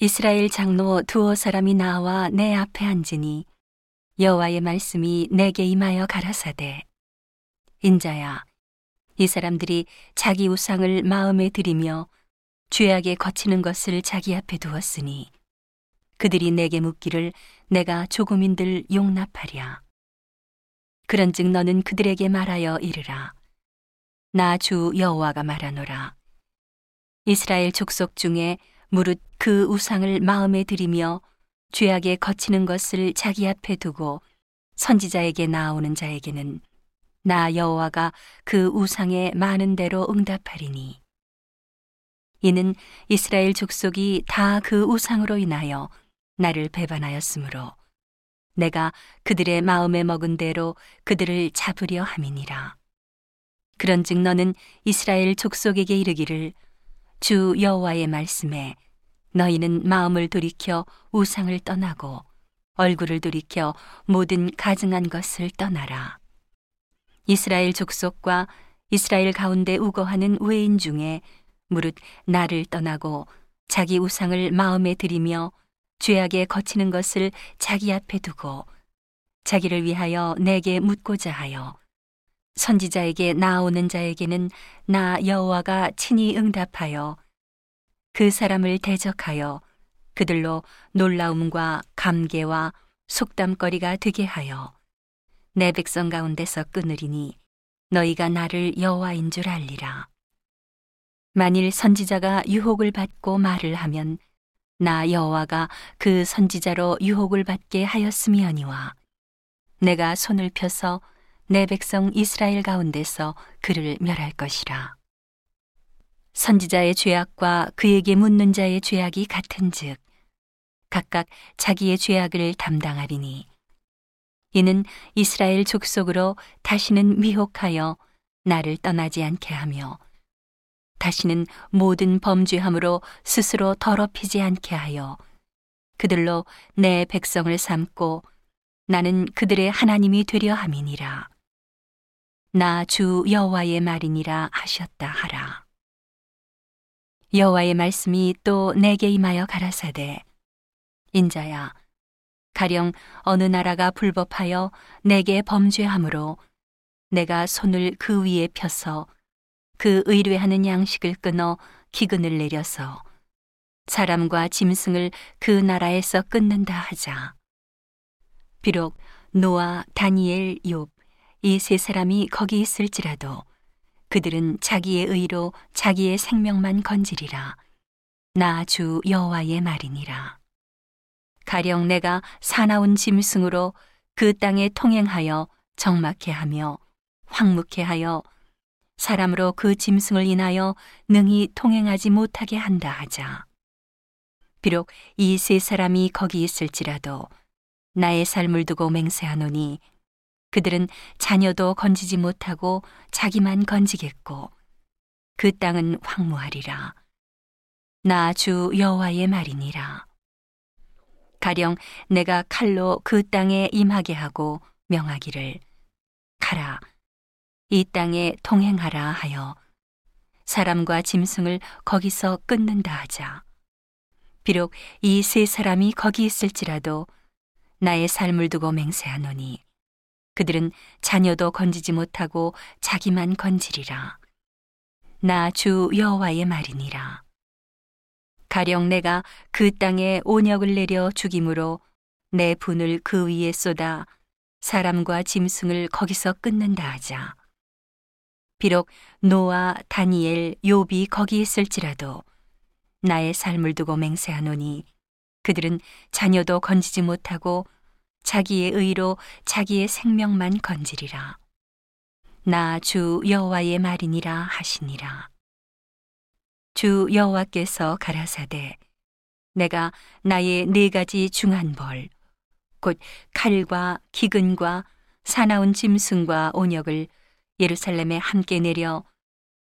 이스라엘 장로 두어 사람이 나와 내 앞에 앉으니 여호와의 말씀이 내게 임하여 가라사대. 인자야 이 사람들이 자기 우상을 마음에 들이며 죄악에 거치는 것을 자기 앞에 두었으니 그들이 내게 묻기를 내가 조금인들 용납하랴. 그런즉 너는 그들에게 말하여 이르라. 나 주 여호와가 말하노라. 이스라엘 족속 중에 무릇 그 우상을 마음에 들이며 죄악에 거치는 것을 자기 앞에 두고 선지자에게 나오는 자에게는 나 여호와가 그 우상에 많은 대로 응답하리니. 이는 이스라엘 족속이 다 그 우상으로 인하여 나를 배반하였으므로 내가 그들의 마음에 먹은 대로 그들을 잡으려 함이니라. 그런즉 너는 이스라엘 족속에게 이르기를 주 여호와의 말씀에 너희는 마음을 돌이켜 우상을 떠나고 얼굴을 돌이켜 모든 가증한 것을 떠나라. 이스라엘 족속과 이스라엘 가운데 우거하는 외인 중에 무릇 나를 떠나고 자기 우상을 마음에 들이며 죄악에 거치는 것을 자기 앞에 두고 자기를 위하여 내게 묻고자 하여 선지자에게 나오는 자에게는 나 여호와가 친히 응답하여 그 사람을 대적하여 그들로 놀라움과 감개와 속담거리가 되게 하여 내 백성 가운데서 끊으리니 너희가 나를 여호와인 줄 알리라. 만일 선지자가 유혹을 받고 말을 하면 나 여호와가 그 선지자로 유혹을 받게 하였음이니와 내가 손을 펴서 내 백성 이스라엘 가운데서 그를 멸할 것이라. 선지자의 죄악과 그에게 묻는 자의 죄악이 같은즉 각각 자기의 죄악을 담당하리니 이는 이스라엘 족속으로 다시는 미혹하여 나를 떠나지 않게 하며 다시는 모든 범죄함으로 스스로 더럽히지 않게 하여 그들로 내 백성을 삼고 나는 그들의 하나님이 되려 함이니라. 나 주 여호와의 말이니라 하셨다 하라. 여호와의 말씀이 또 내게 임하여 가라사대 인자야 가령 어느 나라가 불법하여 내게 범죄함으로 내가 손을 그 위에 펴서 그 의뢰하는 양식을 끊어 기근을 내려서 사람과 짐승을 그 나라에서 끊는다 하자. 비록 노아, 다니엘, 욥, 이 세 사람이 거기 있을지라도 그들은 자기의 의로 자기의 생명만 건지리라. 나 주 여호와의 말이니라. 가령 내가 사나운 짐승으로 그 땅에 통행하여 정막해 하며 황묵해 하여 사람으로 그 짐승을 인하여 능히 통행하지 못하게 한다 하자. 비록 이 세 사람이 거기 있을지라도 나의 삶을 두고 맹세하노니 그들은 자녀도 건지지 못하고 자기만 건지겠고 그 땅은 황무하리라. 나 주 여호와의 말이니라. 가령 내가 칼로 그 땅에 임하게 하고 명하기를 가라 이 땅에 통행하라 하여 사람과 짐승을 거기서 끊는다 하자. 비록 이 세 사람이 거기 있을지라도 나의 삶을 두고 맹세하노니 그들은 자녀도 건지지 못하고 자기만 건지리라. 나 주 여호와의 말이니라. 가령 내가 그 땅에 온역을 내려 죽임으로 내 분을 그 위에 쏟아 사람과 짐승을 거기서 끊는다 하자. 비록 노아, 다니엘, 욥이 거기 있을지라도 나의 삶을 두고 맹세하노니 그들은 자녀도 건지지 못하고 자기의 의로 자기의 생명만 건지리라. 나 주 여호와의 말이니라 하시니라. 주 여호와께서 가라사대 내가 나의 네 가지 중한 벌, 곧 칼과 기근과 사나운 짐승과 온역을 예루살렘에 함께 내려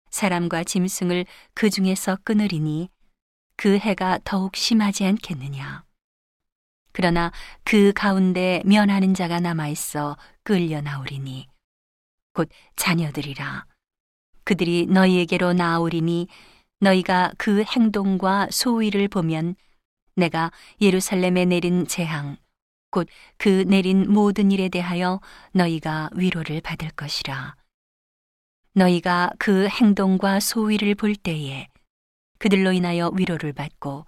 사람과 짐승을 그 중에서 끊으리니 그 해가 더욱 심하지 않겠느냐. 그러나 그 가운데 면하는 자가 남아 있어 끌려 나오리니 곧 자녀들이라. 그들이 너희에게로 나오리니 너희가 그 행동과 소위를 보면 내가 예루살렘에 내린 재앙 곧 그 내린 모든 일에 대하여 너희가 위로를 받을 것이라. 너희가 그 행동과 소위를 볼 때에 그들로 인하여 위로를 받고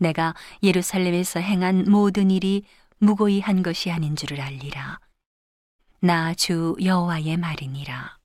내가 예루살렘에서 행한 모든 일이 무고히 한 것이 아닌 줄을 알리라. 나 주 여호와의 말이니라